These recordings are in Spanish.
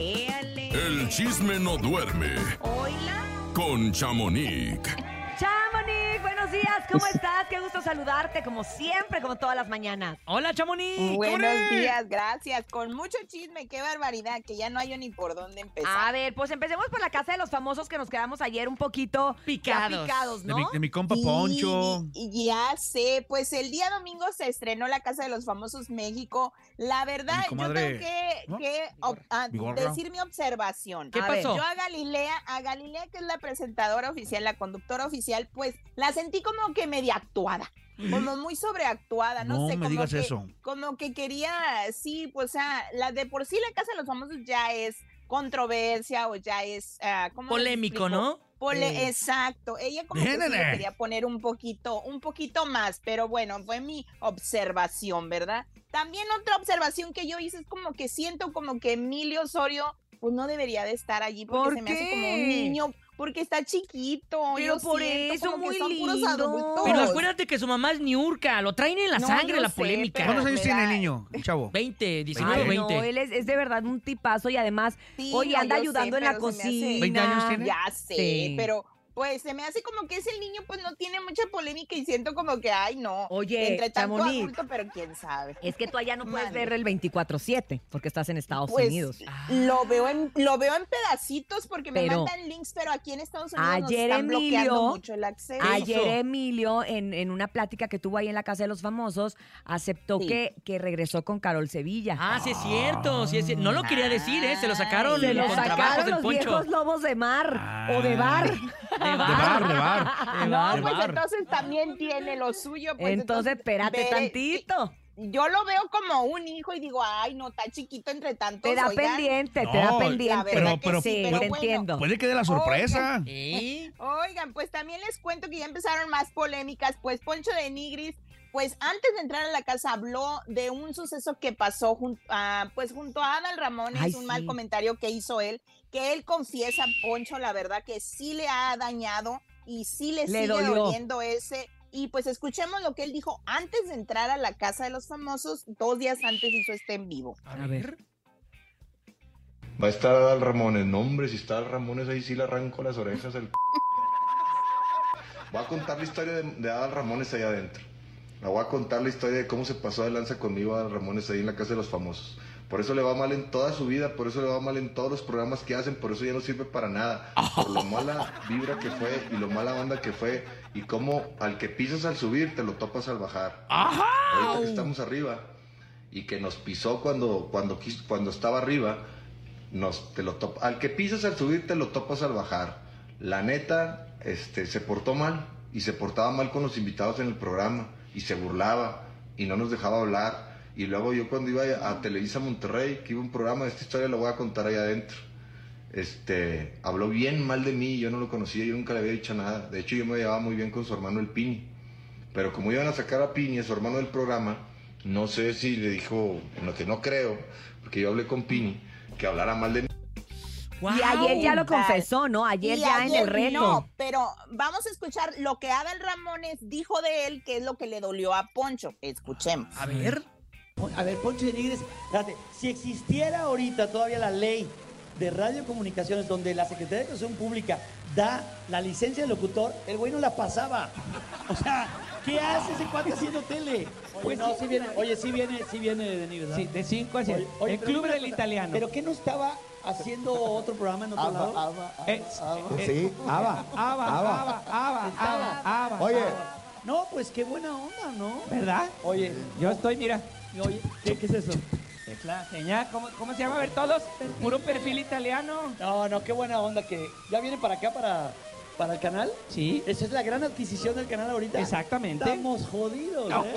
Éale. El chisme no duerme Hola. con Chamonix. Días, ¿cómo estás? Qué gusto saludarte, como siempre, como todas las mañanas. Hola, Chamonix. Buenos días, gracias. Con mucho chisme, qué barbaridad, que ya no hay ni por dónde empezar. A ver, pues empecemos por la casa de los famosos que nos quedamos ayer un poquito Picados. picados De ¿no? mi, de mi compa Sí, Poncho. y ya sé, pues el día domingo se estrenó la Casa de los Famosos México. La verdad, Mi yo tengo que, ¿no? que ob- ah, decir mi observación. ¿Qué A ver, pasó? Yo a Galilea, a Galilea, que es la presentadora oficial, la conductora oficial, pues la sentí como que media actuada. Como muy sobreactuada, no, No sé. me como digas que- eso. Como que quería, sí, pues, o sea, la de por sí la Casa de los Famosos ya es controversia o ya es, ¿cómo les Polémico? ¿no? Pole-. Exacto. Ella como que sí le Nene. quería poner un poquito, un poquito más, pero bueno, fue mi observación, ¿verdad? También otra observación que yo hice es como que siento como que Emilio Osorio pues no debería de estar allí porque ¿Por se me hace como un niño, porque está chiquito. Pero yo por siento eso, muy lindo. Pero acuérdate que su mamá es Niurka. Lo traen en la No, sangre, la sé, polémica. ¿Cuántos años tiene el niño, chavo? 20, 19, Ay, 20. no, él es, es de verdad un tipazo y además, Sí, oye, no, anda ayudando sé, en la cocina. 20 años tiene. Ya sé, Sí. pero pues se me hace como que ese niño pues no tiene mucha polémica y siento como que, ay, no. Oye, entre tanto Chamonix. adulto, pero quién sabe. Es que tú allá no puedes ver el 24-7 porque estás en Estados Pues, Unidos. Lo veo en lo veo en pedacitos porque me mandan links, pero aquí en Estados Unidos nos Ayer están bloqueando Emilio- mucho el acceso. Ayer? Emilio, en, en una plática que tuvo ahí en la Casa de los Famosos, aceptó Sí. que, que regresó con Carol Sevilla. Ah, sí es cierto, sí es cier- No lo quería decir, ¿eh? Se lo sacaron Ay, Se lo sacaron del los poncho. viejos lobos de mar o de bar. De De bar, de bar. De no, bar. pues bar. entonces también tiene lo suyo. Pues, entonces, espérate ve- tantito. Yo lo veo como un hijo y digo, ay, no, está chiquito entre tantos. Te da oigan. pendiente, te da la pendiente. verdad que sí, pero bueno. entiendo. Puede que dé la sorpresa. ¿Eh? Oigan, pues también les cuento que ya empezaron más polémicas, pues Poncho de Nigris, pues antes de entrar a la casa habló de un suceso que pasó junto a, pues junto a Adal Ramones, Ay, un mal comentario que hizo él, que él confiesa, Poncho, la verdad que sí le ha dañado y sí le, Le sigue dolió. doliendo ese. Y pues escuchemos lo que él dijo antes de entrar a la casa de los famosos, dos días antes hizo este en vivo. A ver. Va a estar Adal Ramones. No, hombre, si está Adal Ramones ahí sí le arranco las orejas al... Voy a contar la historia de, de Adal Ramones ahí adentro. La voy a contar la historia de cómo se pasó de lanza conmigo Adal Ramones ahí en la casa de los famosos. Por eso le va mal en toda su vida, por eso le va mal en todos los programas que hacen, por eso ya no sirve para nada. Por lo mala vibra que fue y lo mala banda que fue y cómo al que pisas al subir te lo topas al bajar. Ahorita que estamos arriba y que nos pisó cuando, cuando, cuando estaba arriba, nos, te lo top- al que pisas al subir te lo topas al bajar. La neta, este, se portó mal y se portaba mal con los invitados en el programa y se burlaba y no nos dejaba hablar. Y luego yo cuando iba a Televisa Monterrey, que iba un programa, esta historia la voy a contar ahí adentro. Este, habló bien mal de mí, yo no lo conocía, yo nunca le había dicho nada. De hecho, yo me llevaba muy bien con su hermano el Pini. Pero como iban a sacar a Pini, a su hermano del programa, no sé si le dijo, en lo que no creo, porque yo hablé con Pini, que hablara mal de mí. Y ayer ya lo confesó, ¿no? Ayer ya en el reto. No, pero vamos a escuchar lo que Adal Ramones dijo de él, que es lo que le dolió a Poncho. Escuchemos. A ver. A ver, Poncho de Nigres, espérate, si existiera ahorita todavía la ley de radiocomunicaciones donde la Secretaría de Educación Pública da la licencia de locutor, el güey no la pasaba. O sea, ¿qué hace ese cuate haciendo tele? Oye, no, sí viene, oye, sí viene, sí viene de Nigres, ¿verdad? Sí, de 5 a 7. Oye, oye, el Club del cosa, Italiano. ¿Pero qué no estaba haciendo otro programa en otro lado? Eh, eh, Sí, Ava. Ava, Ava. Ava, Ava, Ava, Ava. Oye, No, pues qué buena onda, ¿no? ¿Verdad? Oye, Yo estoy, mira, oye, ¿qué, qué es eso? es la señal. ¿Cómo, cómo se llama? A ver, todos. Puro perfil italiano. No, no, qué buena onda que ya viene para acá, para, para el canal. Sí, Esa es la gran adquisición del canal ahorita. exactamente. Estamos jodidos, ¿eh?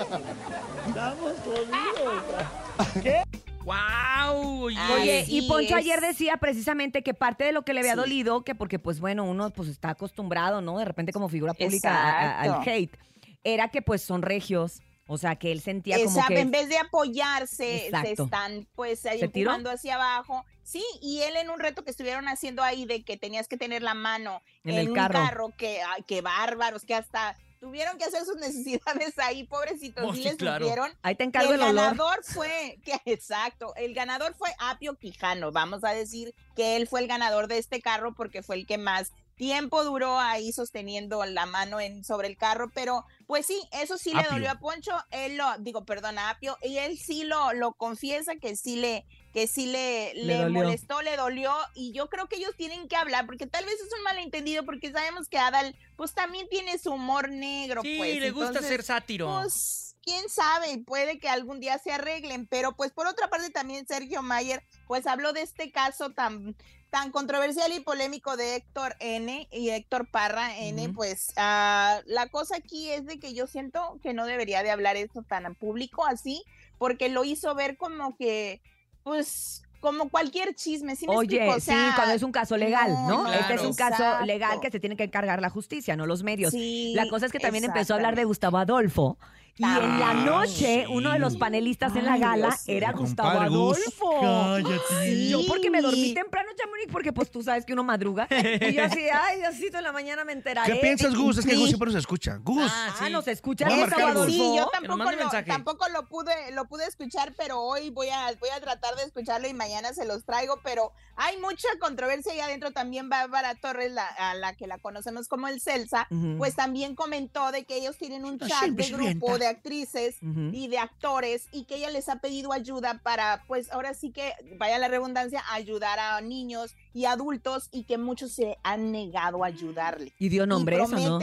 Estamos jodidos. ¡Wow! Oye, Así y Poncho es. ayer decía precisamente que parte de lo que le había Sí. dolido, que porque pues bueno, uno pues está acostumbrado, ¿no? De repente como figura pública a- a- al hate, era que pues son regios, o sea, que él sentía como Esa- que... En vez de apoyarse, se están pues empujando hacia abajo. Sí, y él en un reto que estuvieron haciendo ahí de que tenías que tener la mano En en, el un carro. carro, que, ay, que bárbaros, que hasta tuvieron que hacer sus necesidades ahí, pobrecitos, Oh, sí les claro. Ahí te encargo el el olor. ganador fue, que, exacto, el ganador fue Apio Quijano. Vamos a decir que él fue el ganador de este carro porque fue el que más tiempo duró ahí sosteniendo la mano en, sobre el carro, pero pues sí, eso sí le Apio. dolió a Poncho, él lo, digo, perdón, a Apio, y él sí lo, lo confiesa que sí le, que sí le, Le molestó, le dolió, y yo creo que ellos tienen que hablar, porque tal vez es un malentendido, porque sabemos que Adal, pues también tiene su humor negro, Sí, pues. le gusta ser sátiro. pues, quién sabe, puede que algún día se arreglen, pero pues por otra parte también Sergio Mayer pues habló de este caso tan tan controversial y polémico de Héctor N y Héctor Parra N, pues ah, la cosa aquí es de que yo siento que no debería de hablar esto tan en público así, porque lo hizo ver como que, pues, como cualquier chisme, ¿sí me Oye, sí, cuando es un caso legal, ¿no? no, Este es un caso exacto. legal que se tiene que encargar la justicia, no los medios. Sí, La cosa es que también empezó a hablar de. Gustavo Adolfo. Y en la Ah, noche, sí. uno de los panelistas en la gala Dios era Gustavo. Adolfo. Cállate. Yo porque me dormí temprano, Chamonix, porque pues tú sabes que uno madruga. Y yo así, ay, Diosito, en la mañana me enteraré. ¿Qué piensas, Gus? Es que. Gus siempre se escucha. Gus. Ah, Ah, sí. nos escucha Voy a Gustavo marcar, Gus. Sí, yo. Que nos tampoco mande lo, mensaje. tampoco lo pude, lo pude escuchar, pero hoy voy a, voy a tratar de escucharlo y mañana se los traigo. Pero hay mucha controversia ahí adentro. También Bárbara Torres, la, a la que la conocemos como el Celsa, pues también comentó de que ellos tienen un chat siempre de grupo avienta. De actrices y de actores y que ella les ha pedido ayuda para, pues ahora sí que, vaya la redundancia, ayudar a niños y adultos y que muchos se han negado a ayudarle. ¿Y dio Y nombre eso, no?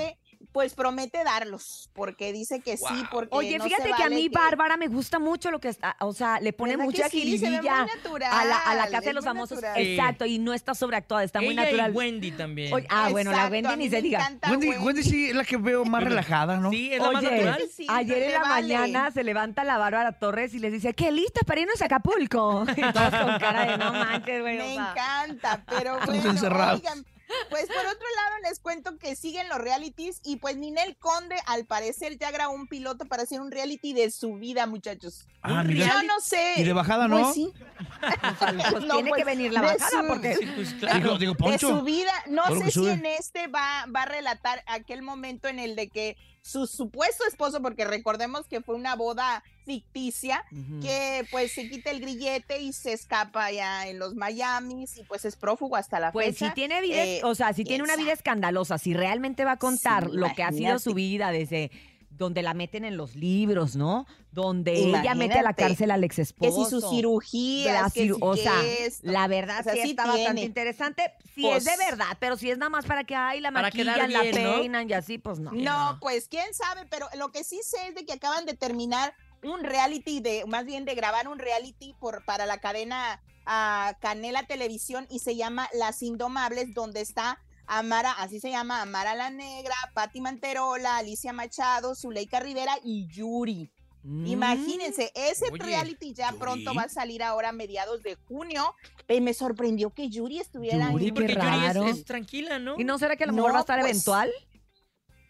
Pues promete darlos, porque dice que sí, porque Oye, no fíjate se que a mí Bárbara me gusta mucho lo que está, o sea, le pone ¿Verdad que mucha sí? Se ve muy jiribilla natural, a la, a la casa de los famosos. natural. Exacto, y no está sobreactuada, está muy natural. y Wendy también. Oye, ah, bueno, la Wendy ni se me diga. encanta Wendy, Wendy. Wendy sí es la que veo más relajada, ¿no? Sí, es la más Oye, natural. Sí, ayer no en la vale. mañana se levanta la Bárbara Torres y les dice, qué lista para irnos a Acapulco. Y todos con cara de no manches, güey. o Me sea. encanta, pero Estamos bueno, encerrados. oigan, pues por otro lado les cuento que siguen los realities y pues Ninel Conde al parecer ya grabó un piloto para hacer un reality de su vida, muchachos. Ah, Un mira. Yo no sé. Y de bajada, ¿no? Pues sí. Pues No, tiene pues, que venir la bajada su- porque... Sí, pues claro. Digo, digo, de Poncho. su vida. No sé si en este va, va a relatar aquel momento en el de que su supuesto esposo, porque recordemos que fue una boda ficticia, que pues se quita el grillete y se escapa ya en los Miamis y pues es prófugo hasta la Pues fecha. si tiene vida, Eh, o sea, si tiene una vida escandalosa, si realmente va a contar Sí, lo que ha sido su vida desde donde la meten en los libros, ¿no? Donde ella mete a la cárcel al ex que esposo. si sus cirugías, la que si o que sea, esto. la verdad O sea, sí, sí está bastante interesante. Si Pues- es de verdad, pero si es nada más para que ay la maquillan, la bien, ¿no? peinan y así, pues no. No, pues quién sabe, pero lo que sí sé es de que acaban de terminar un reality de, más bien de grabar un reality por para la cadena ah, Canela Televisión y se llama Las Indomables, donde está Amara, así se llama, Amara la Negra, Patti Manterola, Alicia Machado, Zuleika Rivera y Yuri. Mm. Imagínense, ese Oye, reality ya Yuri. pronto va a salir ahora a mediados de junio. Y me sorprendió que Yuri estuviera Yuri, ahí. Porque Yuri es- es, tranquila, ¿no? ¿Y no será que a lo No, mejor va a estar pues, eventual?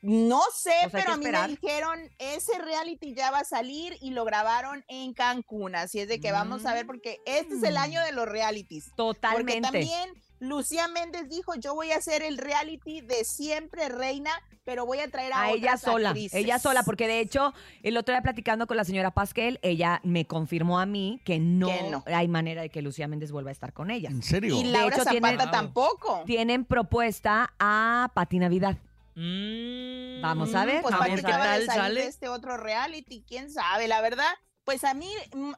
No sé, Pues pero a mí me dijeron, ese reality ya va a salir y lo grabaron en Cancún, así es de que vamos a ver, porque este es el año de los realities. Porque Totalmente. también Lucía Méndez dijo, yo voy a hacer el reality de siempre reina, pero voy a traer a, a ella sola, actrices". ella sola, porque de hecho, el otro día platicando con la señora Pasquel, ella me confirmó a mí que no, Que no. hay manera de que Lucía Méndez vuelva a estar con ella. ¿En serio? Y De Laura hecho, Zapata tampoco. Tienen propuesta a Pati Navidad. Mm, Vamos a ver, Pues vamos a ver. salir sale. de este otro reality, quién sabe, la verdad. Pues a mí,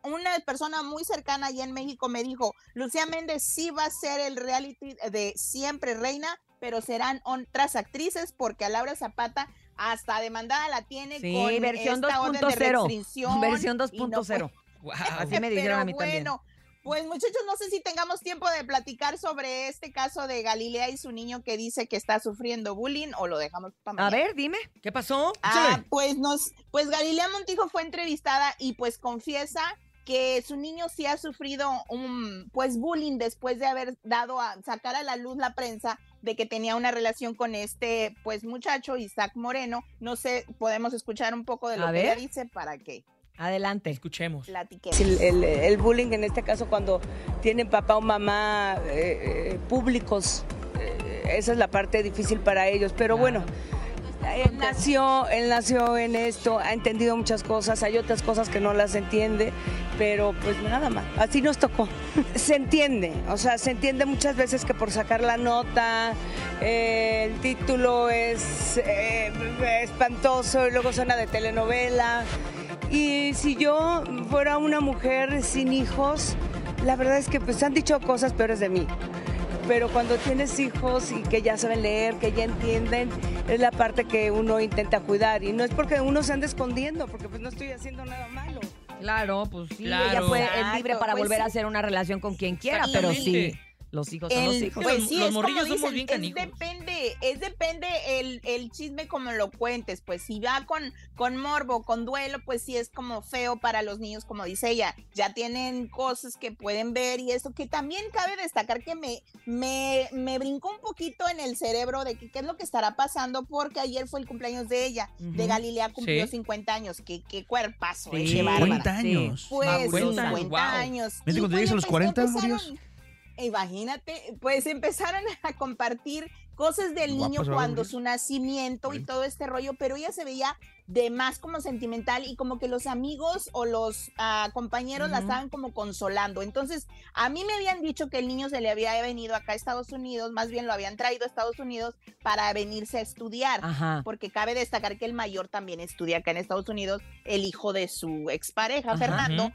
una persona muy cercana allá en México me dijo, Lucía Méndez sí va a ser el reality de Siempre Reina, pero serán otras actrices porque a Laura Zapata hasta demandada la tiene Sí, con versión esta orden de 2.0. restricción Versión y no 2.0. Wow. Así me dijeron pero a mí también. Pues muchachos, no sé si tengamos tiempo de platicar sobre este caso de Galilea y su niño que dice que está sufriendo bullying o lo dejamos para A ver, dime. ¿Qué pasó? Ah, pues nos, pues Galilea Montijo fue entrevistada y pues confiesa que su niño sí ha sufrido un pues bullying después de haber dado a sacar a la luz la prensa de que tenía una relación con este pues muchacho Isaac Moreno. No sé, podemos escuchar un poco de lo A que ella ver. dice para que Adelante. Escuchemos. El, el- el bullying en este caso cuando tienen papá o mamá eh, eh, públicos, eh, esa es la parte difícil para ellos. Pero bueno, Él nació, él nació en esto, ha entendido muchas cosas, hay otras cosas que no las entiende, pero pues nada más, así nos tocó. Se entiende, o sea, se entiende muchas veces que por sacar la nota, eh, el título es eh, espantoso y luego suena de telenovela. Y si yo fuera una mujer sin hijos, la verdad es que pues han dicho cosas peores de mí pero cuando tienes hijos y que ya saben leer, que ya entienden, es la parte que uno intenta cuidar. Y no es porque uno se ande escondiendo, porque pues no estoy haciendo nada malo. Claro, pues sí, Claro. ella fue es libre para pues volver a hacer una relación con quien quiera, pero sí. Los hijos son los hijos. pues Los- sí, los es como morrillos somos dicen, bien es canijos. depende, es depende el, el chisme como lo cuentes, pues si va con, con morbo, con duelo, pues sí es como feo para los niños, como dice ella, ya tienen cosas que pueden ver y eso, que también cabe destacar que me, me, me brincó un poquito en el cerebro de que qué es lo que estará pasando, porque ayer fue el cumpleaños de ella, de. Galilea cumplió Sí. 50 años, qué, qué cuerpazo, eh, Sí. qué bárbara. 50 años. Pues Fabulosa. 50 Wow. años. Y, cuando pues, llegues a los empe- 40, empezaron- Urias. Imagínate, pues empezaron a compartir cosas del niño cuando su nacimiento y todo este rollo, pero ella se veía de más como sentimental y como que los amigos o los ah, compañeros la estaban como consolando. Entonces, a mí me habían dicho que el niño se le había venido acá a Estados Unidos, más bien lo habían traído a Estados Unidos para venirse a estudiar Ajá. porque cabe destacar que el mayor también estudia acá en Estados Unidos, el hijo de su expareja, Ajá. Fernando,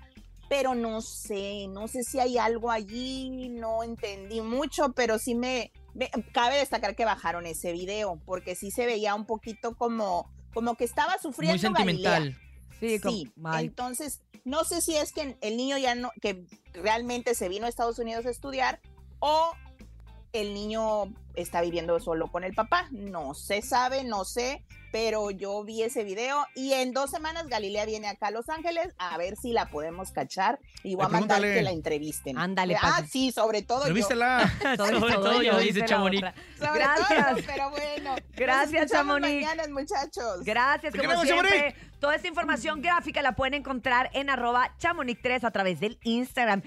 pero no sé, no sé si hay algo allí, no entendí mucho, pero sí me, me- cabe destacar que bajaron ese video, porque sí se veía un poquito como, como que estaba sufriendo Muy sentimental. Galilea. Sí, Sí, entonces no sé si es que el niño ya no, que realmente se vino a Estados Unidos a estudiar o el niño está viviendo solo con el papá. No se sabe, no sé, pero yo vi ese video y en dos semanas Galilea viene acá a Los Ángeles a ver si la podemos cachar y voy a mandar que la entrevisten. Ándale, Ah, sí, sobre todo yo. Sobre Sobre todo todo yo, dice Chamonix. Sobre Gracias. todo, pero bueno. Gracias, Chamonix. mañana, muchachos. Gracias, como queremos, siempre. Toda esta información gráfica la pueden encontrar en arroba chamonix3 a través del Instagram.